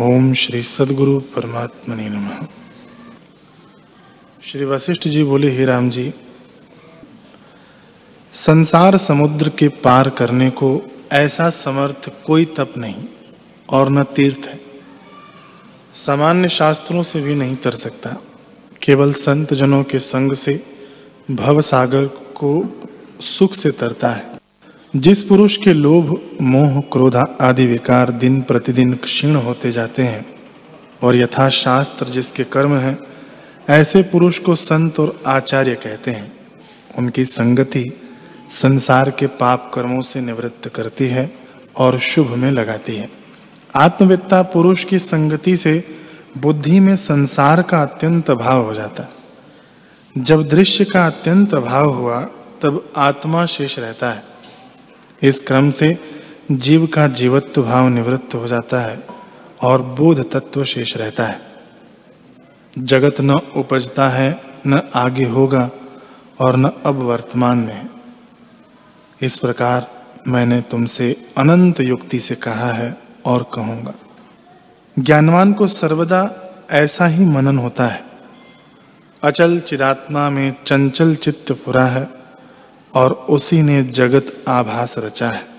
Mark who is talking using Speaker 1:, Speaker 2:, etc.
Speaker 1: ओम श्री सदगुरु परमात्मा नम। श्री वशिष्ठ जी बोले, हे राम जी, संसार समुद्र के पार करने को ऐसा समर्थ कोई तप नहीं और न तीर्थ है। सामान्य शास्त्रों से भी नहीं तर सकता। केवल संत जनों के संग से भव सागर को सुख से तरता है। जिस पुरुष के लोभ मोह, क्रोध आदि विकार दिन प्रतिदिन क्षीण होते जाते हैं। और यथा शास्त्र जिसके कर्म हैं, ऐसे पुरुष को संत और आचार्य कहते हैं। उनकी संगति संसार के पाप कर्मों से निवृत्त करती है और शुभ में लगाती है। आत्मवित्ता पुरुष की संगति से बुद्धि में संसार का अत्यंत अभाव हो जाता। है जब दृश्य का अत्यंत अभाव हुआ, तब आत्मा शेष रहता है। इस क्रम से जीव का जीवत्व भाव निवृत्त हो जाता है और बोध तत्व शेष रहता है। जगत न उपजता है, न आगे होगा और न अब वर्तमान में है। इस प्रकार मैंने तुमसे अनंत युक्ति से कहा है और कहूँगा, ज्ञानवान को सर्वदा ऐसा ही मनन होता है। अचल चिदात्मा में चंचल चित्त पुरा है और उसी ने जगत आभास रचा है।